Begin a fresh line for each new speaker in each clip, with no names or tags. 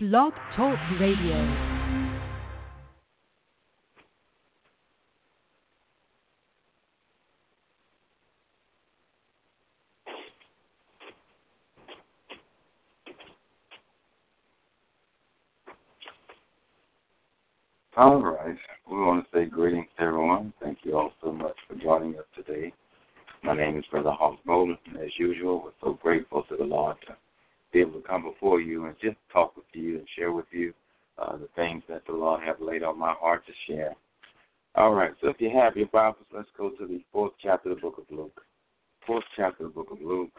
Blog Talk Radio.
All right. We want to say greetings to everyone. Thank you all so much for joining us today. My name is Brother Hawk Bowden. As usual, we're so grateful to the Lord be able to come before you and just talk with you and share with you uh, the things that the Lord have laid on my heart to share. All right. So if you have your Bibles, let's go to the fourth chapter of the book of Luke. Fourth chapter of the book of Luke.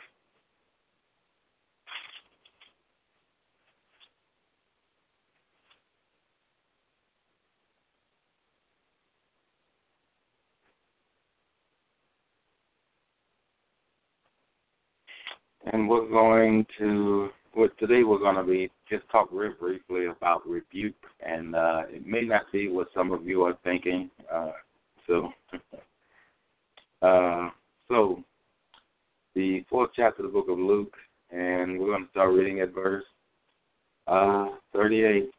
We're going to, today we're going to be just talk real briefly about rebuke, and uh, it may not be what some of you are thinking. Uh, so, uh, so the fourth chapter of the book of Luke, and we're going to start reading at verse uh, 38.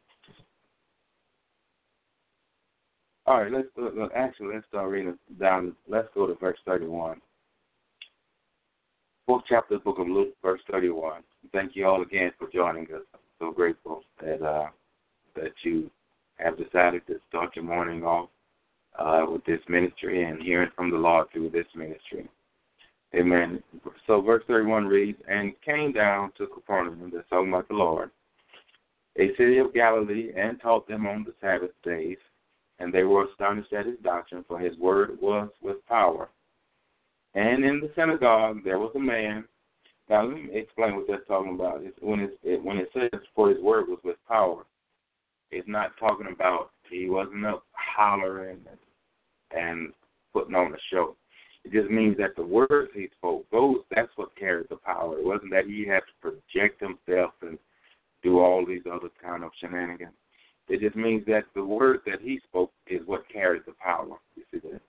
All right, let's go, actually let's start reading down. Let's go to verse 31 fourth chapter of the book of Luke, verse 31. Thank you all again for joining us. I'm so grateful that uh, that you have decided to start your morning off uh, with this ministry and hearing from the Lord through this ministry. Amen. So verse 31 reads, And came down to Capernaum, that's talking about the Lord, a city of Galilee, and taught them on the Sabbath days. And they were astonished at his doctrine, for his word was with power. And in the synagogue there was a man. Now let me explain what that's talking about. It's when it's, it, when it says for his word was with power, it's not talking about he wasn't up hollering and, and putting on a show. It just means that the words he spoke, those that's what carried the power. It wasn't that he had to project himself and do all these other kind of shenanigans. It just means that the words that he spoke is what carried the power. You see that?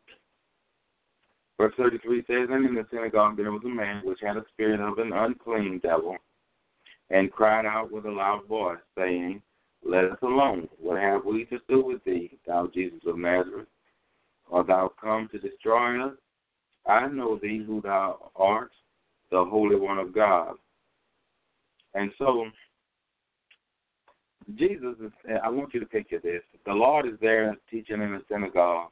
Verse 33 says, And in the synagogue there was a man which had a spirit of an unclean devil, and cried out with a loud voice, saying, Let us alone. What have we to do with thee, thou Jesus of Nazareth? Art thou come to destroy us? I know thee who thou art, the Holy One of God. And so, Jesus is, I want you to picture this. The Lord is there teaching in the synagogue,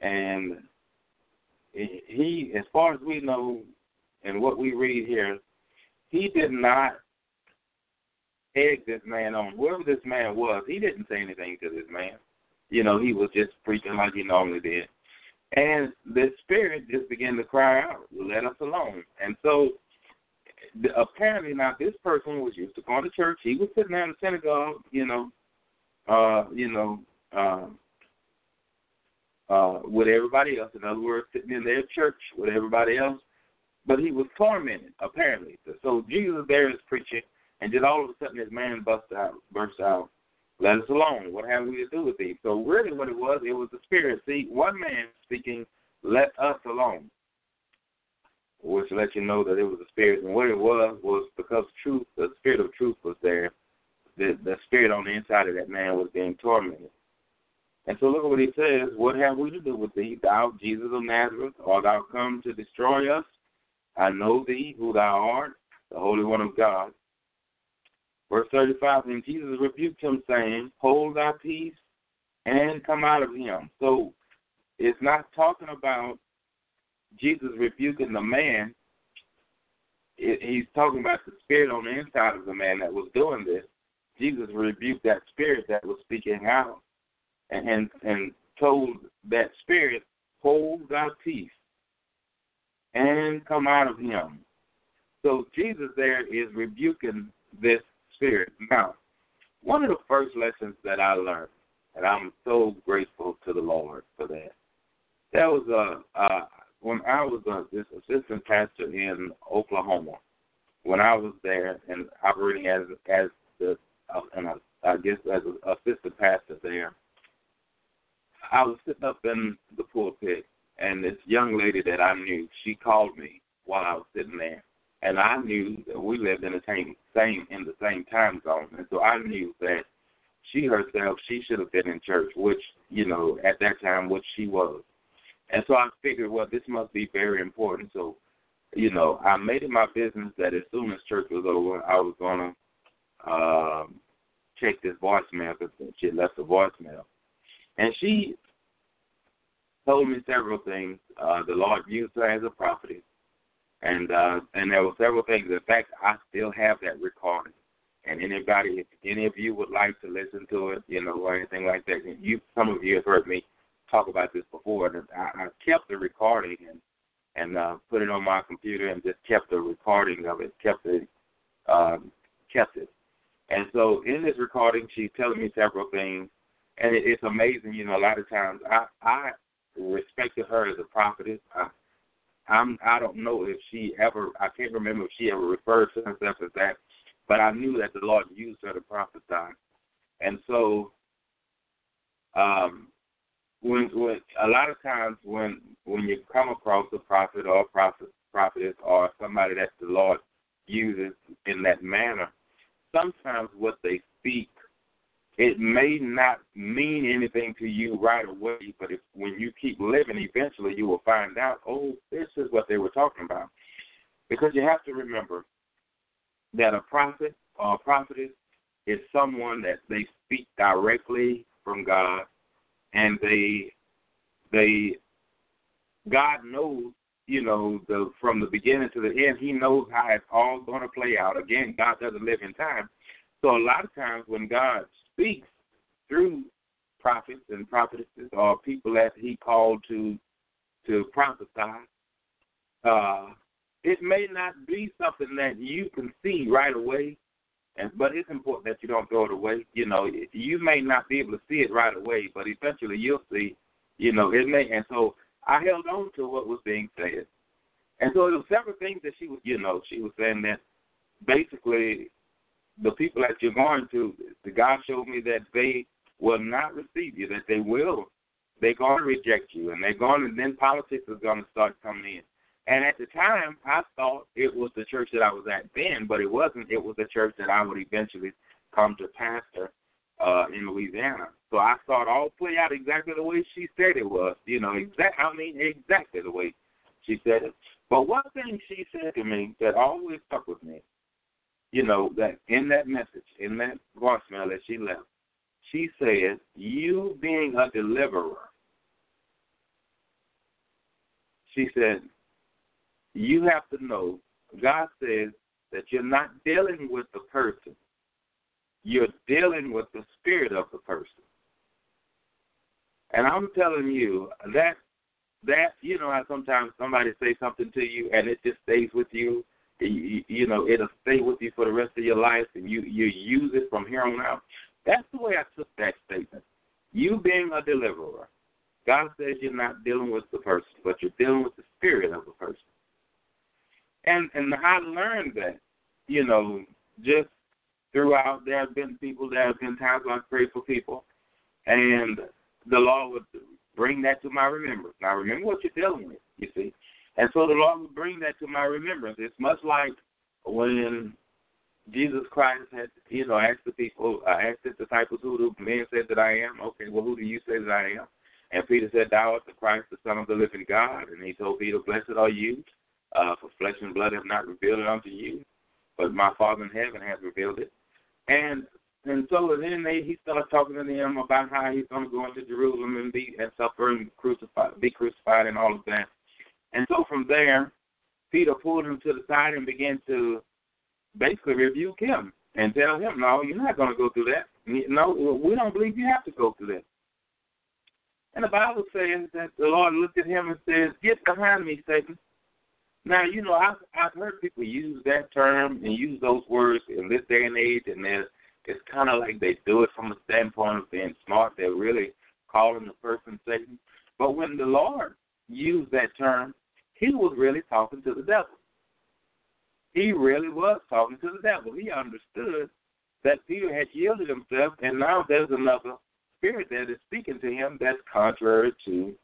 and he, as far as we know, and what we read here, he did not egg this man on. Whoever this man was, he didn't say anything to this man. You know, he was just preaching like he normally did. And the spirit just began to cry out, let us alone. And so apparently now this person was used to going to church. He was sitting there in the synagogue, you know, uh, you know, uh, uh, with everybody else. In other words, sitting in their church with everybody else. But he was tormented, apparently. So Jesus there is preaching, and just all of a sudden this man busts out, bursts out, let us alone. What have we to do with thee? So really what it was, it was the Spirit. See, one man speaking, let us alone, which let you know that it was the Spirit. And what it was, was because truth, the Spirit of truth was there. The, the Spirit on the inside of that man was being tormented. And so look at what he says. What have we to do with thee, thou Jesus of Nazareth? Art thou come to destroy us? I know thee, who thou art, the Holy One of God. Verse 35, and Jesus rebuked him, saying, Hold thy peace and come out of him. So it's not talking about Jesus rebuking the man. he's talking about the spirit on the inside of the man that was doing this. Jesus rebuked that spirit that was speaking out and and told that spirit, hold thy peace and come out of him. So Jesus there is rebuking this spirit. Now, one of the first lessons that I learned, and I'm so grateful to the Lord for that. That was a uh, uh, when I was a, this assistant pastor in Oklahoma. When I was there and operating as as the uh, and I guess as an assistant pastor there, I was sitting up in the pulpit, and this young lady that I knew, she called me while I was sitting there, and I knew that we lived in the same same in the same time zone, and so I knew that she herself she should have been in church, which you know at that time which she was, and so I figured, well, this must be very important. So, you know, I made it my business that as soon as church was over, I was gonna um, check this voicemail because she left a voicemail, and she told me several things. Uh, the Lord used her as a prophet and uh, and there were several things. In fact, I still have that recording. And anybody, if any of you would like to listen to it, you know, or anything like that, you some of you have heard me talk about this before. And I, I kept the recording and and uh, put it on my computer and just kept the recording of it, kept it, um, kept it. And so in this recording, she's telling me several things, and it, it's amazing. You know, a lot of times I I respected her as a prophetess. I I'm I don't know if she ever I can't remember if she ever referred to herself as that, but I knew that the Lord used her to prophesy. And so um when when a lot of times when when you come across a prophet or a prophet prophetess or somebody that the Lord uses in that manner, sometimes what they speak it may not mean anything to you right away, but if when you keep living, eventually you will find out, oh, this is what they were talking about. Because you have to remember that a prophet or a prophetess is someone that they speak directly from God, and they they God knows, you know, the from the beginning to the end, He knows how it's all going to play out. Again, God doesn't live in time, so a lot of times when God speaks through prophets and prophetesses or people that he called to to prophesy, uh, it may not be something that you can see right away, and but it's important that you don't throw it away. You know, you may not be able to see it right away, but eventually you'll see. You know, it may. And so I held on to what was being said, and so there were several things that she was. You know, she was saying that basically the people that you're going to, the God showed me that they will not receive you, that they will, they're going to reject you, and they're going to, then politics is going to start coming in. And at the time, I thought it was the church that I was at then, but it wasn't. It was the church that I would eventually come to pastor uh, in Louisiana. So I saw it all play out exactly the way she said it was. You know, exact. I mean, exactly the way she said it. But one thing she said to me that always stuck with me you know, that in that message, in that voicemail that she left, she said, You being a deliverer, she said, You have to know, God says that you're not dealing with the person, you're dealing with the spirit of the person. And I'm telling you that that you know how sometimes somebody say something to you and it just stays with you you, know it'll stay with you for the rest of your life, and you you use it from here on out. That's the way I took that statement. You being a deliverer, God says you're not dealing with the person, but you're dealing with the spirit of the person. And and I learned that, you know, just throughout there have been people there have been times when I prayed for people and the Lord would bring that to my remembrance. Now remember what you're dealing with, you see. And so the Lord will bring that to my remembrance. It's much like when Jesus Christ had, you know, asked the people, uh, asked his disciples, who the men said that I am? Okay, well, who do you say that I am? And Peter said, Thou art the Christ, the Son of the living God. And he told Peter, Blessed are you, uh, for flesh and blood have not revealed it unto you, but my Father in heaven has revealed it. And and so then they, he started talking to them about how he's going to go into Jerusalem and be and suffer and crucified, be crucified, and all of that. And so from there, Peter pulled him to the side and began to basically rebuke him and tell him, no, you're not going to go through that. No, we don't believe you have to go through that. And the Bible says that the Lord looked at him and says, Get behind me, Satan. Now, you know, I've, I've heard people use that term and use those words in this day and age, and it's kind of like they do it from a standpoint of being smart. They're really calling the person Satan. But when the Lord used that term, he was really talking to the devil. He really was talking to the devil. He understood that Peter had yielded himself, and now there's another spirit that is speaking to him that's contrary to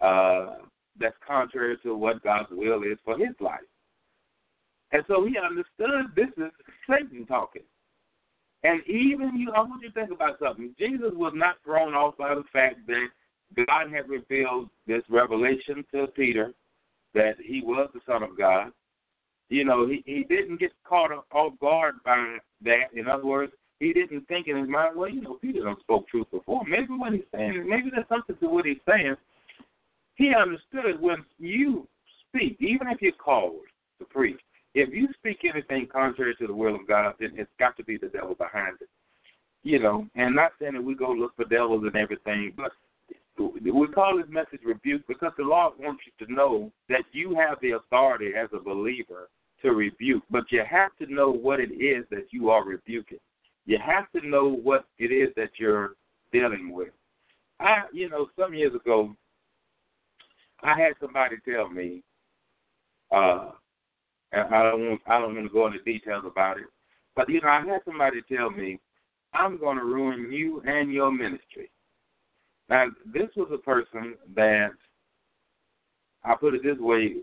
uh, that's contrary to what God's will is for his life. And so he understood this is Satan talking. And even you, I want you to think about something. Jesus was not thrown off by the fact that God had revealed this revelation to Peter that he was the Son of God. You know, he, he didn't get caught off guard by that. In other words, he didn't think in his mind, well, you know, Peter done spoke truth before. Maybe what he's saying, maybe there's something to what he's saying. He understood when you speak, even if you're called to preach, if you speak anything contrary to the will of God, then it's got to be the devil behind it. You know, and not saying that we go look for devils and everything, but we call this message rebuke because the Lord wants you to know that you have the authority as a believer to rebuke, but you have to know what it is that you are rebuking. You have to know what it is that you're dealing with. I, you know, some years ago, I had somebody tell me, uh, and I don't want, I don't want to go into details about it, but you know, I had somebody tell me, I'm going to ruin you and your ministry. Now, this was a person that I put it this way,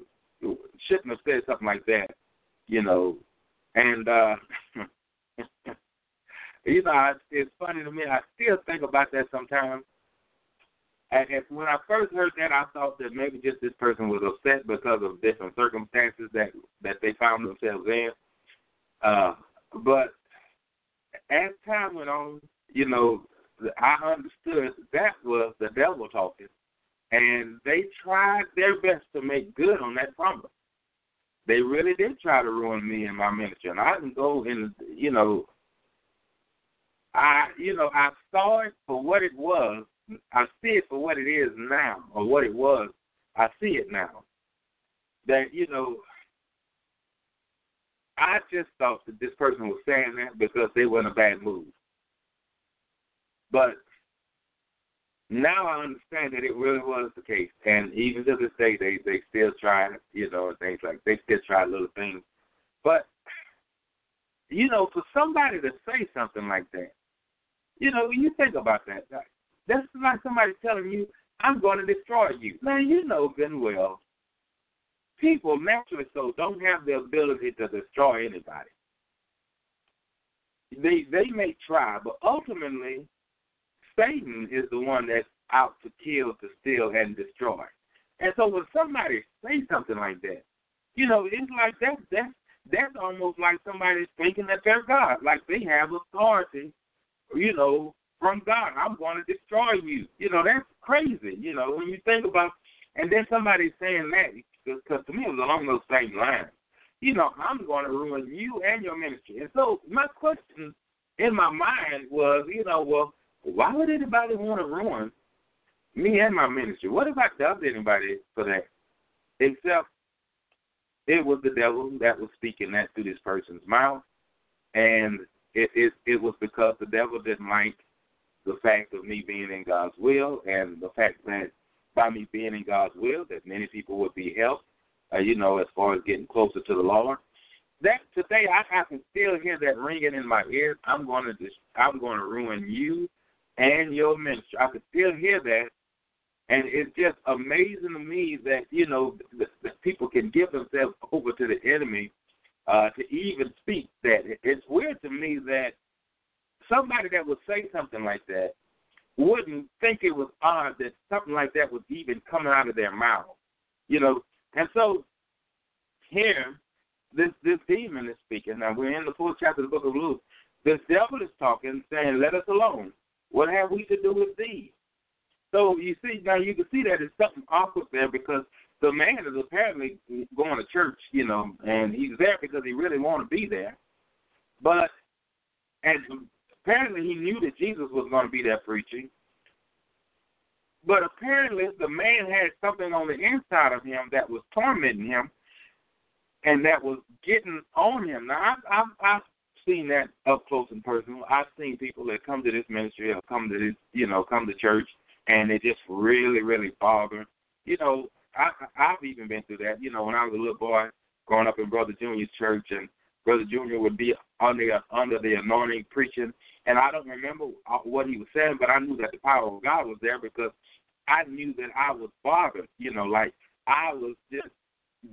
shouldn't have said something like that, you know, and uh you know, it's funny to me. I still think about that sometimes. And when I first heard that, I thought that maybe just this person was upset because of different circumstances that that they found themselves in. Uh, but as time went on, you know, I understood that was the devil talking, and they tried their best to make good on that promise. They really did try to ruin me and my ministry, and I can go in, you know, I, you know, I saw it for what it was. I see it for what it is now, or what it was. I see it now. That you know, I just thought that this person was saying that because they were in a bad mood. But now I understand that it really was the case, and even to this day, they they still try, you know, things like they still try little things. But you know, for somebody to say something like that, you know, when you think about that. That's like somebody telling you, "I'm going to destroy you." Man, you know good and well, people naturally so don't have the ability to destroy anybody. They they may try, but ultimately Satan is the one that's out to kill, to steal, and destroy. And so when somebody say something like that, you know, it's like that. That's that's almost like somebody thinking that they're God, like they have authority, you know, from God. I'm going to destroy you. You know, that's crazy. You know, when you think about, and then somebody saying that, because to me it was along those same lines. You know, I'm going to ruin you and your ministry. And so my question in my mind was, you know, well, why would anybody want to ruin me and my ministry? What if I dubbed anybody for that? Except it was the devil that was speaking that through this person's mouth, and it it, it was because the devil didn't like the fact of me being in God's will, and the fact that by me being in God's will, that many people would be helped. Uh, you know, as far as getting closer to the Lord. That today, I, I can still hear that ringing in my ears. I'm going to just, I'm going to ruin you and your ministry. I could still hear that. And it's just amazing to me that, you know, that, people can give themselves over to the enemy uh, to even speak that. It's weird to me that somebody that would say something like that wouldn't think it was odd that something like that was even coming out of their mouth. You know, and so here, this this demon is speaking. Now we're in the fourth chapter of the book of Luke. This devil is talking, saying, "Let us alone. What have we to do with thee? So you see now you can see that it's something awkward there because the man is apparently going to church, you know, and he's there because he really want to be there. But and apparently he knew that Jesus was going to be there preaching. But apparently the man had something on the inside of him that was tormenting him and that was getting on him. Now I've I've, I've seen that up close and personal. I've seen people that come to this ministry or come to this, you know, come to church, and they just really, really bother. You know, I, I've even been through that. You know, when I was a little boy, growing up in Brother Junior's church, and Brother Junior would be under under the anointing preaching, and I don't remember uh, what he was saying, but I knew that the power of God was there because I knew that I was bothered. You know, like I was just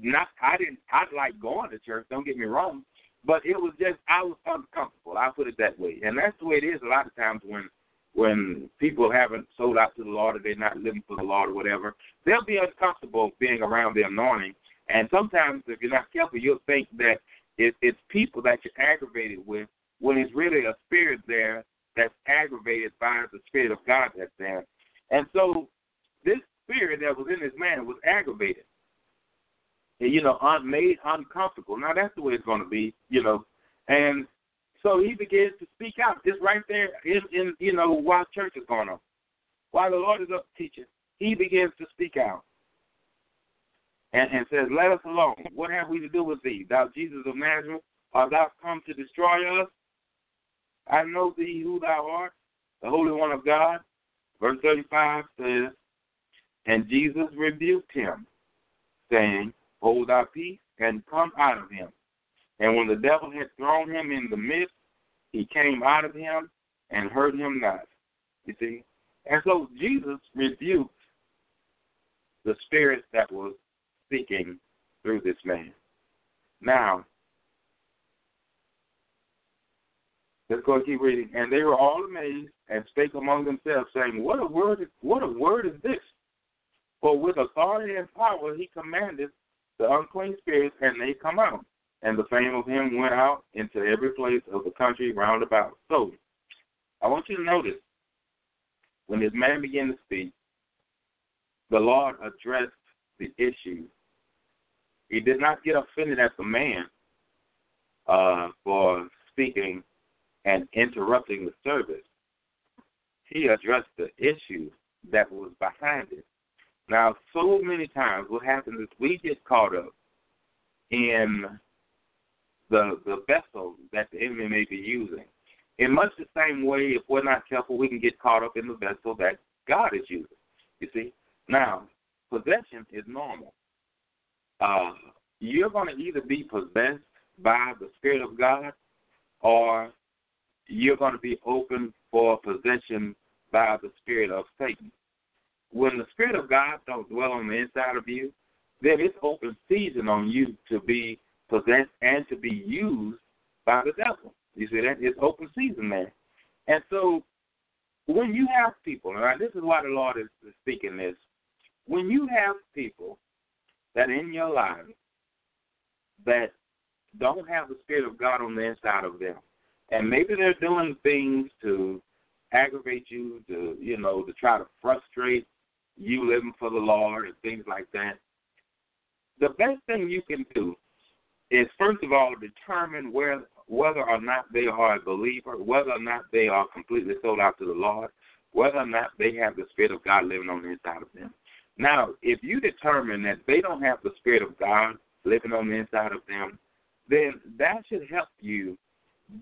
not I didn't I like going to church, don't get me wrong. But it was just I was uncomfortable, I'll put it that way. And that's the way it is a lot of times when when people haven't sold out to the Lord or they're not living for the Lord or whatever, they'll be uncomfortable being around the anointing. And sometimes if you're not careful you'll think that it, it's people that you're aggravated with when it's really a spirit there that's aggravated by the Spirit of God that's there. And so this spirit that was in this man was aggravated. You know, un- made uncomfortable. Now that's the way it's going to be, you know. And so he begins to speak out just right there in, in you know, while church is going on. While the Lord is up teaching, he begins to speak out. And, and says, Let us alone. What have we to do with thee, thou Jesus of Nazareth? Art thou come to destroy us? I know thee who thou art, the Holy One of God. Verse 35 says, And Jesus rebuked him, saying, Hold thy peace and come out of him. And when the devil had thrown him in the midst, he came out of him and hurt him not. You see? And so Jesus rebuked the spirit that was speaking through this man. Now, Let's go keep reading. And they were all amazed and spake among themselves, saying, What a word what a word is this? For with authority and power he commanded the unclean spirits, and they come out. And the fame of him went out into every place of the country round about. So I want you to notice when this man began to speak, the Lord addressed the issue. He did not get offended at the man uh, for speaking and interrupting the service, he addressed the issue that was behind it. Now, so many times what happens is we get caught up in the the vessel that the enemy may be using. In much the same way, if we're not careful, we can get caught up in the vessel that God is using. You see? Now, possession is normal. Uh, you're going to either be possessed by the Spirit of God or you're going to be open for possession by the spirit of Satan. When the spirit of God don't dwell on the inside of you, then it's open season on you to be possessed and to be used by the devil. You see that? It's open season there. And so when you have people, and this is why the Lord is speaking this, when you have people that in your life that don't have the Spirit of God on the inside of them, and maybe they're doing things to aggravate you, to you know, to try to frustrate you living for the Lord and things like that. The best thing you can do is first of all determine where whether or not they are a believer, whether or not they are completely sold out to the Lord, whether or not they have the Spirit of God living on the inside of them. Now, if you determine that they don't have the Spirit of God living on the inside of them, then that should help you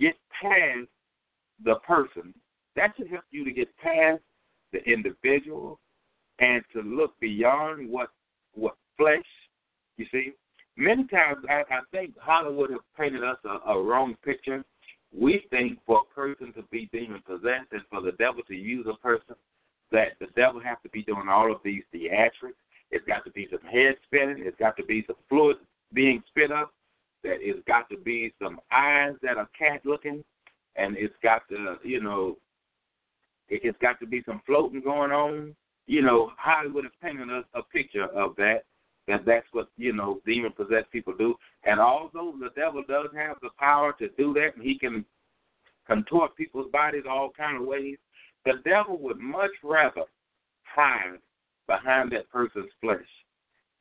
get past the person. That should help you to get past the individual and to look beyond what what flesh. You see, many times I, I think Hollywood has painted us a, a wrong picture. We think for a person to be demon possessed and for the devil to use a person, that the devil has to be doing all of these theatrics. It's got to be some head spinning. It's got to be some fluid being spit up that it's got to be some eyes that are cat looking, and it's got to, you know, it's got to be some floating going on. You know, Hollywood is painting us a picture of that, that that's what, you know, demon possessed people do. And although the devil does have the power to do that, and he can contort people's bodies all kind of ways, the devil would much rather hide behind that person's flesh.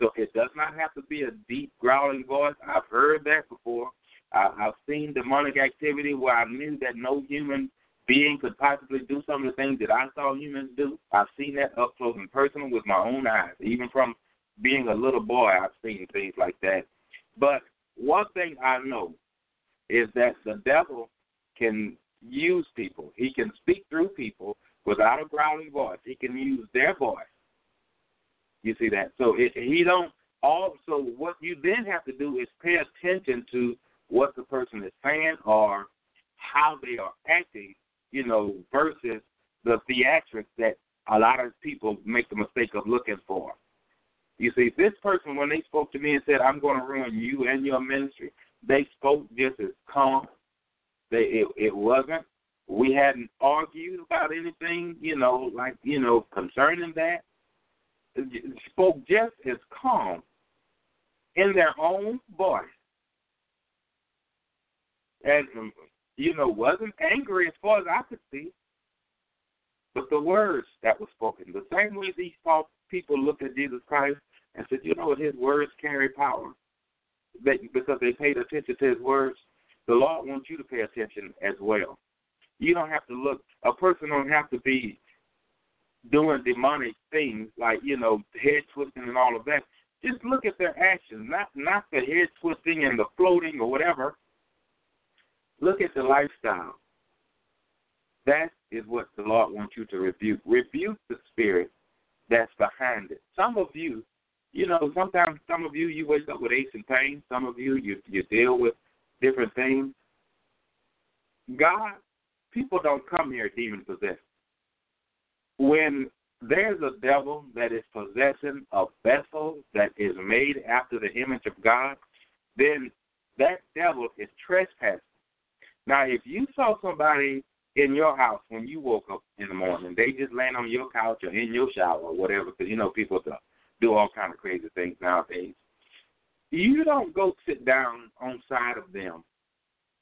So it does not have to be a deep growling voice. I've heard that before. I, I've seen demonic activity where I knew that no human being could possibly do some of the things that I saw humans do. I've seen that up close and personal with my own eyes. Even from being a little boy, I've seen things like that. But one thing I know is that the devil can use people. He can speak through people without a growling voice. He can use their voice you see that? So it, he don't. Also, what you then have to do is pay attention to what the person is saying or how they are acting. You know, versus the theatrics that a lot of people make the mistake of looking for. You see, this person, when they spoke to me and said, I'm going to ruin you and your ministry, they spoke just as calm. They, it, it wasn't. We hadn't argued about anything, you know, like, you know, concerning that. It spoke just as calm in their own voice. And, you know, wasn't angry as far as I could see. But the words that were spoken, the same way these people looked at Jesus Christ and said, you know what, his words carry power. That because they paid attention to his words, the Lord wants you to pay attention as well. You don't have to look. A person don't have to be doing demonic things like you know head twisting and all of that. Just look at their actions, not not the head twisting and the floating or whatever. Look at the lifestyle. That is what the Lord wants you to rebuke. Rebuke the spirit that's behind it. Some of you, you know, sometimes some of you you wake up with aches and pains. Some of you you you deal with different things. God, people don't come here demon possessed. When there's a devil that is possessing a vessel that is made after the image of God, then that devil is trespassing. Now, if you saw somebody in your house when you woke up in the morning, they just laying on your couch or in your shower or whatever, because you know people do all kind of crazy things nowadays. You don't go sit down on side of them,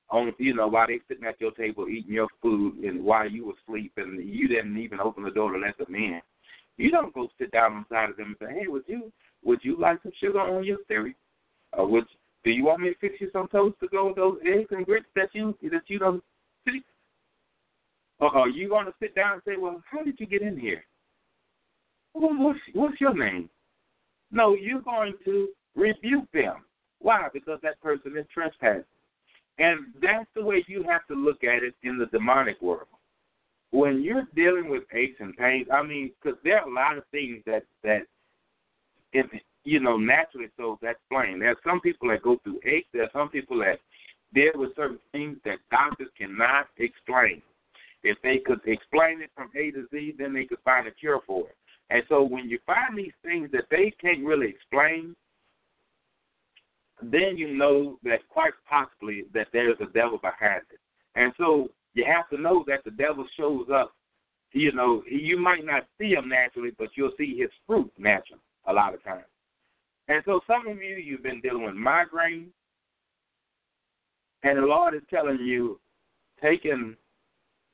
on you know while they sitting at your table eating your food and while you were asleep and you didn't even open the door to let them in. You don't go sit down on side of them and say, "Hey, would you would you like some sugar on your cereal? Or would do you want me to fix you some toast to go with those eggs and grits that you that you don't see? Or are you going to sit down and say, "Well, how did you get in here? Well, what's what's your name?" No, you're going to rebuke them. Why? Because that person is trespassing. And that's the way you have to look at it in the demonic world. When you're dealing with aches and pains, I mean, because there are a lot of things that that, if you know, naturally so that's plain. There are some people that go through aches. There are some people that deal with certain things that doctors cannot explain. If they could explain it from A to Z, then they could find a cure for it. And so when you find these things that they can't really explain, then you know that quite possibly that there's a devil behind it. And so you have to know that the devil shows up. You know, you might not see him naturally, but you'll see his fruit naturally a lot of times. And so some of you, you've been dealing with migraine, and the Lord is telling you taking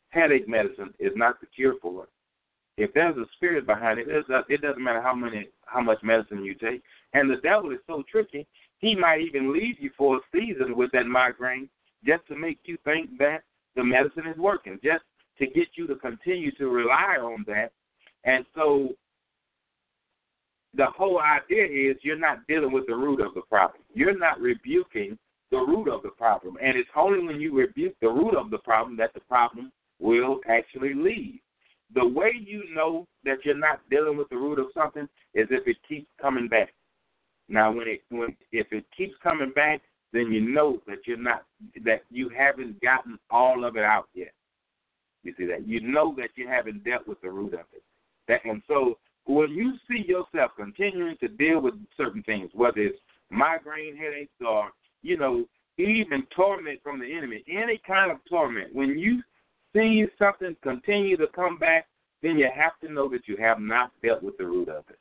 headache medicine is not the cure for it. If there's a spirit behind it, it doesn't matter how many how much medicine you take. And the devil is so tricky; he might even leave you for a season with that migraine just to make you think that the medicine is working, just to get you to continue to rely on that. And so the whole idea is you're not dealing with the root of the problem. You're not rebuking the root of the problem. And it's only when you rebuke the root of the problem that the problem will actually leave. The way you know that you're not dealing with the root of something is if it keeps coming back. Now, when it when if it keeps coming back, then you know that you're not that you haven't gotten all of it out yet. You see that you know that you haven't dealt with the root of it. That and so when you see yourself continuing to deal with certain things, whether it's migraine headaches or you know even torment from the enemy, any kind of torment, when you see something continue to come back, then you have to know that you have not dealt with the root of it.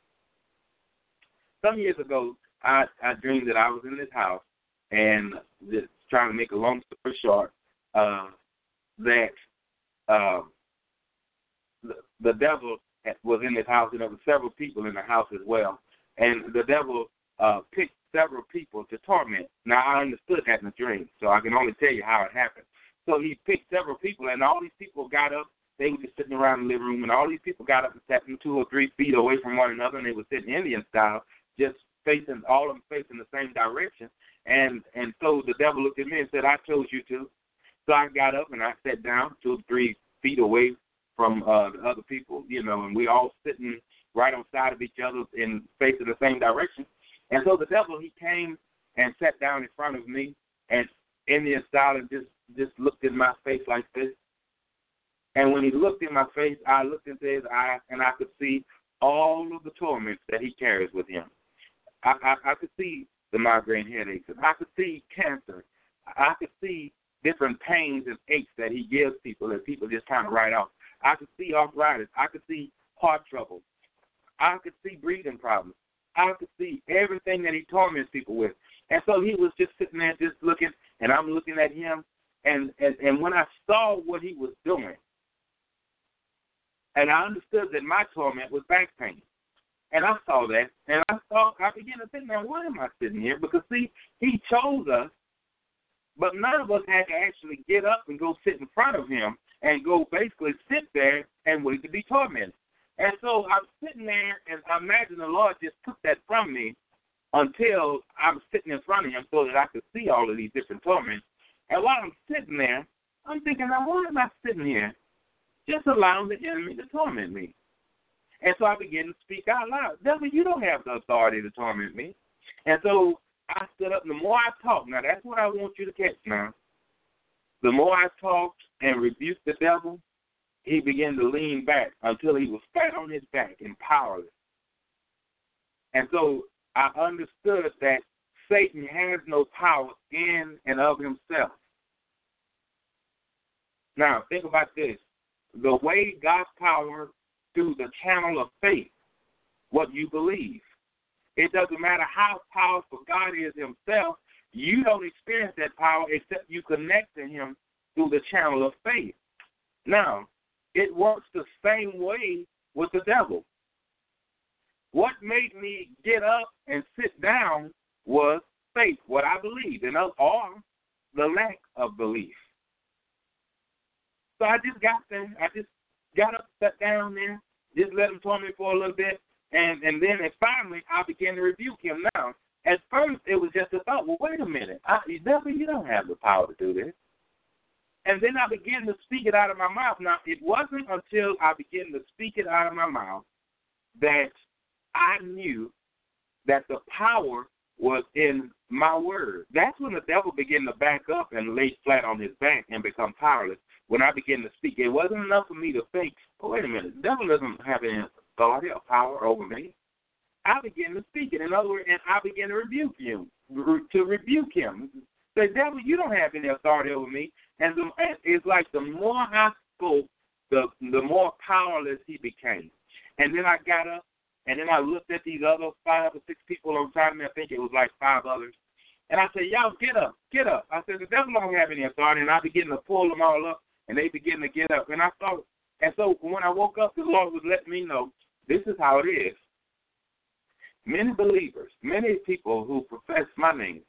Some years ago, I I dreamed that I was in this house, and just trying to make a long story short, uh, that uh, the, the devil was in this house, and there were several people in the house as well, and the devil uh, picked several people to torment. Now I understood that in the dream, so I can only tell you how it happened. So he picked several people, and all these people got up. They were just sitting around the living room, and all these people got up and sat two or three feet away from one another, and they were sitting Indian style, just facing all of them facing the same direction. And and so the devil looked at me and said, I chose you to. So I got up and I sat down two or three feet away from uh the other people, you know, and we all sitting right on side of each other and facing the same direction. And so the devil he came and sat down in front of me and Indian style and just just looked in my face like this. And when he looked in my face, I looked into his eyes and I could see all of the torments that he carries with him. I, I I could see the migraine headaches. I could see cancer. I could see different pains and aches that he gives people that people just kind of write off. I could see arthritis. I could see heart trouble. I could see breathing problems. I could see everything that he torments people with. And so he was just sitting there just looking, and I'm looking at him. And, and, and when I saw what he was doing, and I understood that my torment was back pain. And I saw that, and I saw, I began to think, now why am I sitting here? Because see, he chose us, but none of us had to actually get up and go sit in front of him and go basically sit there and wait to be tormented. And so I'm sitting there, and I imagine the Lord just took that from me until I was sitting in front of Him so that I could see all of these different torments. And while I'm sitting there, I'm thinking, now why am I sitting here just allowing the enemy to torment me? And so I began to speak out loud. Devil, you don't have the authority to torment me. And so I stood up, and the more I talked, now that's what I want you to catch now. The more I talked and rebuked the devil, he began to lean back until he was flat on his back and powerless. And so I understood that Satan has no power in and of himself. Now, think about this. The way God's power through the channel of faith, what you believe. It doesn't matter how powerful God is himself, you don't experience that power except you connect to him through the channel of faith. Now, it works the same way with the devil. What made me get up and sit down was faith, what I believed, and or the lack of belief. So I just got there. I just got up, sat down there, just let him torment me for a little bit, and and then and finally I began to rebuke him. Now, at first it was just a thought. Well, wait a minute, I, devil, you don't have the power to do this. And then I began to speak it out of my mouth. Now, it wasn't until I began to speak it out of my mouth that I knew that the power was in my word. That's when the devil began to back up and lay flat on his back and become powerless. When I began to speak, it wasn't enough for me to think, oh, wait a minute, the devil doesn't have any authority or power over me. I began to speak it. In other words, and I began to rebuke him, to rebuke him. Say, devil, you don't have any authority over me. And the, it's like the more I spoke, the the more powerless he became. And then I got up, and then I looked at these other five or six people on top of me. I think it was like five others. And I said, y'all get up, get up. I said, the devil don't have any authority. And I began to pull them all up, and they began to get up. And I thought, and so when I woke up, the Lord was letting me know this is how it is. Many believers, many people who profess my name,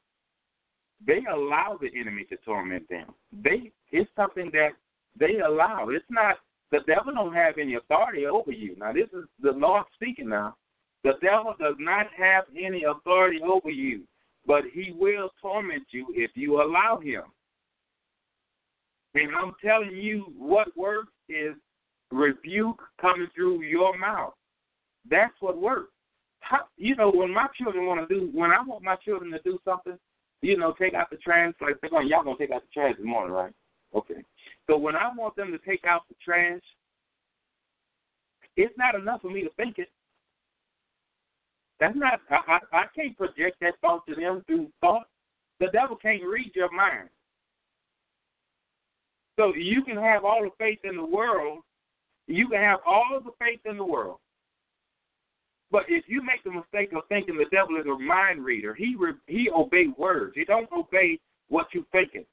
they allow the enemy to torment them. They it's something that they allow. It's not the devil don't have any authority over you. Now this is the Lord speaking now. The devil does not have any authority over you, but he will torment you if you allow him. And I'm telling you what works is rebuke coming through your mouth. That's what works. How, you know, when my children want to do, when I want my children to do something, you know, take out the trash. Like they're going, y'all gonna take out the trash this morning, right? Okay. So when I want them to take out the trash, it's not enough for me to think it. That's not. I, I, I can't project that thought to them through thought. The devil can't read your mind. So you can have all the faith in the world. You can have all the faith in the world. But if you make the mistake of thinking the devil is a mind reader, he re, he obey words. He don't obey what you thinking.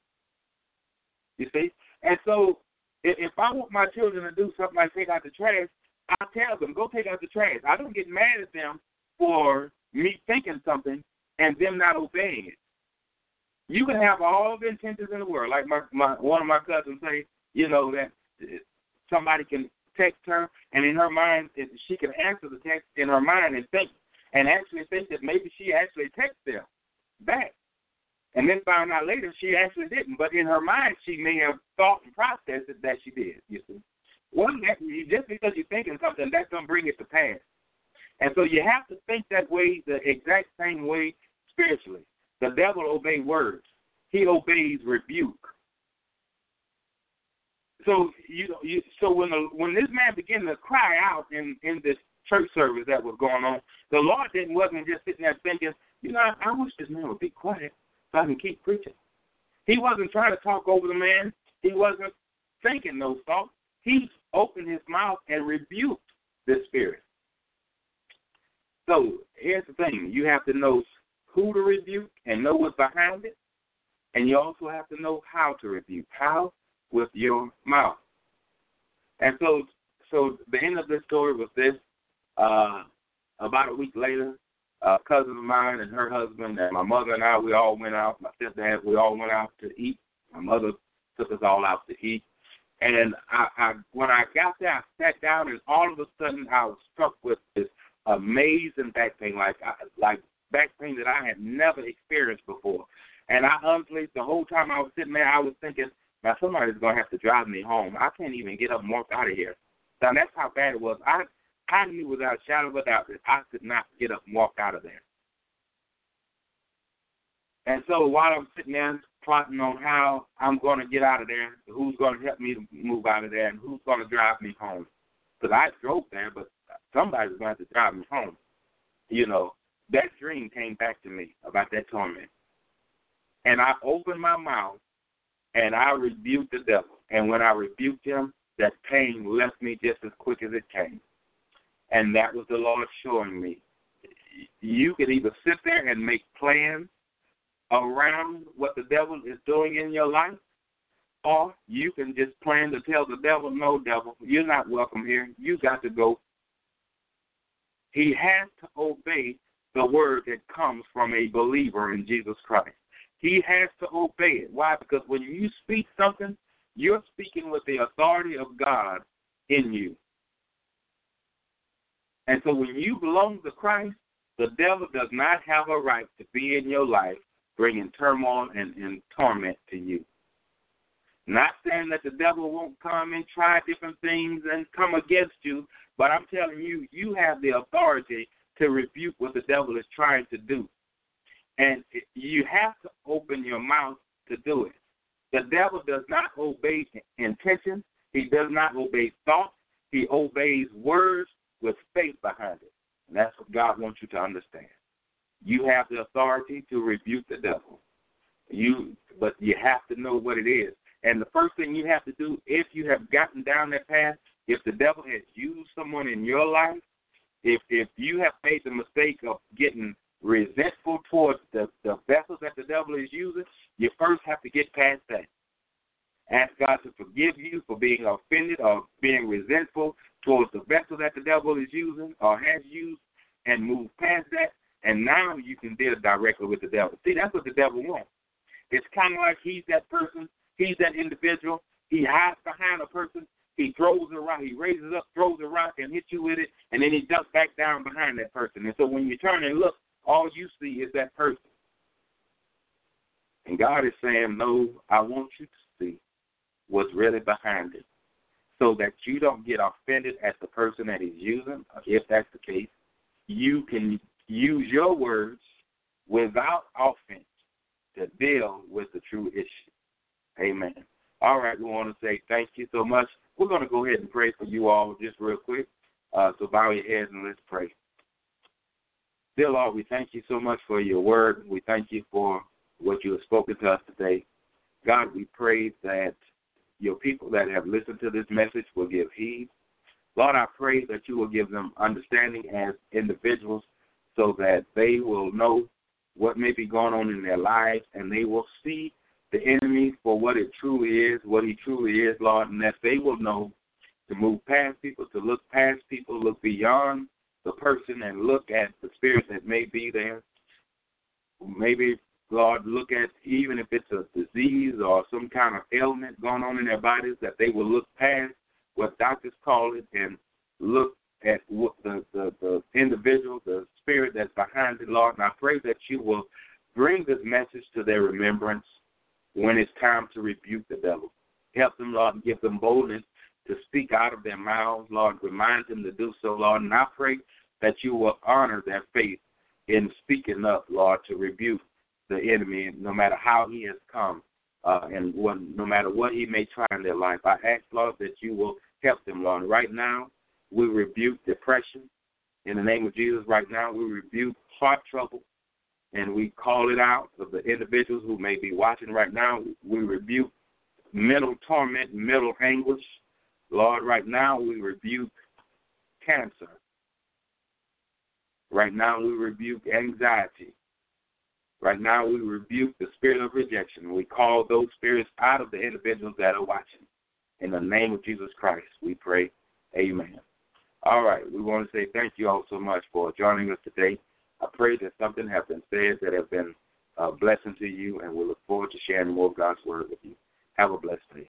You see, and so if, I want my children to do something like take out the trash, I tell them go take out the trash. I don't get mad at them for me thinking something and them not obeying it. You can have all the intentions in the world, like my my one of my cousins say, you know that uh, somebody can text her, and in her mind, she can answer the text in her mind and think, and actually think that maybe she actually texted them back, and then found out later she actually didn't. But in her mind, she may have thought and processed it that she did. You see, one just because you're thinking something, that's gonna bring it to pass. And so you have to think that way, the exact same way spiritually. The devil obeys words. He obeys rebuke. So you you, so when the, when this man began to cry out in in this church service that was going on, the Lord didn't wasn't just sitting there thinking, you know, I, I wish this man would be quiet so I can keep preaching. He wasn't trying to talk over the man. He wasn't thinking those thoughts. He opened his mouth and rebuked the spirit. So here's the thing: you have to know who to rebuke and know what's behind it, and you also have to know how to rebuke. How? With your mouth. And so, so the end of this story was this: uh, about a week later, a cousin of mine and her husband and my mother and I, we all went out. My stepdad, we all went out to eat. My mother took us all out to eat. And I, I when I got there, I sat down, and all of a sudden, I was struck with this amazing back pain, like I, like back pain that I had never experienced before. And I honestly, the whole time I was sitting there, I was thinking, now somebody's gonna have to drive me home. I can't even get up and walk out of here. Now that's how bad it was. I I knew without a shadow of a doubt that I could not get up and walk out of there. And so while I'm sitting there plotting on how I'm going to get out of there, who's going to help me move out of there, and who's going to drive me home. Because I drove there, but somebody's going to have to drive me home. You know, that dream came back to me about that torment. And I opened my mouth and I rebuked the devil. And when I rebuked him, that pain left me just as quick as it came. And that was the Lord showing me. You can either sit there and make plans around what the devil is doing in your life, or you can just plan to tell the devil, no, devil, you're not welcome here. You got to go. He has to obey the word that comes from a believer in Jesus Christ. He has to obey it. Why? Because when you speak something, you're speaking with the authority of God in you. And so when you belong to Christ, the devil does not have a right to be in your life bringing turmoil and, and torment to you. Not saying that the devil won't come and try different things and come against you, but I'm telling you, you have the authority to rebuke what the devil is trying to do. And you have to open your mouth to do it. The devil does not obey intention, he does not obey thoughts, he obeys words with faith behind it. And that's what God wants you to understand. You have the authority to rebuke the devil. You, but you have to know what it is. And the first thing you have to do, if you have gotten down that path, if the devil has used someone in your life, if if you have made the mistake of getting resentful towards the, the vessels that the devil is using, you first have to get past that. Ask God to forgive you for being offended or being resentful towards the vessel that the devil is using or has used and move past that and now you can deal directly with the devil. See, that's what the devil wants. It's kind of like he's that person, he's that individual. He hides behind a person. He throws a rock. He raises up, throws a rock, and hits you with it, and then he jumps back down behind that person. And so when you turn and look, all you see is that person. And God is saying, No, I want you to see what's really behind it so that you don't get offended at the person that he's using. If that's the case, you can use your words without offense to deal with the true issue. Amen. All right, we want to say thank you so much. We're going to go ahead and pray for you all just real quick. Uh, so bow your heads and let's pray. Dear Lord, we thank you so much for your word. We thank you for what you have spoken to us today. God, we pray that your people that have listened to this message will give heed. Lord, I pray that you will give them understanding as individuals so that they will know what may be going on in their lives and they will see the enemy for what it truly is, what he truly is, Lord, and that they will know to move past people, to look past people, look beyond the person and look at the spirit that may be there. Maybe, Lord, look at even if it's a disease or some kind of ailment going on in their bodies, that they will look past what doctors call it and look at what the, the, the individual, the spirit that's behind it, Lord. And I pray that you will bring this message to their remembrance when it's time to rebuke the devil. Help them, Lord, and give them boldness to speak out of their mouths, Lord. Remind them to do so, Lord. And I pray that you will honor their faith in speaking up, Lord, to rebuke the enemy, no matter how he has come, uh, and when, no matter what he may try in their life. I ask, Lord, that you will help them, Lord. Right now, we rebuke depression. In the name of Jesus, right now, we rebuke heart trouble and we call it out of the individuals who may be watching right now. We rebuke mental torment, mental anguish. Lord, right now, we rebuke cancer. Right now, we rebuke anxiety. Right now, we rebuke the spirit of rejection. We call those spirits out of the individuals that are watching. In the name of Jesus Christ, we pray. Amen. All right, we want to say thank you all so much for joining us today. I pray that something has been said that has been a blessing to you, and we look forward to sharing more of God's word with you. Have a blessed day.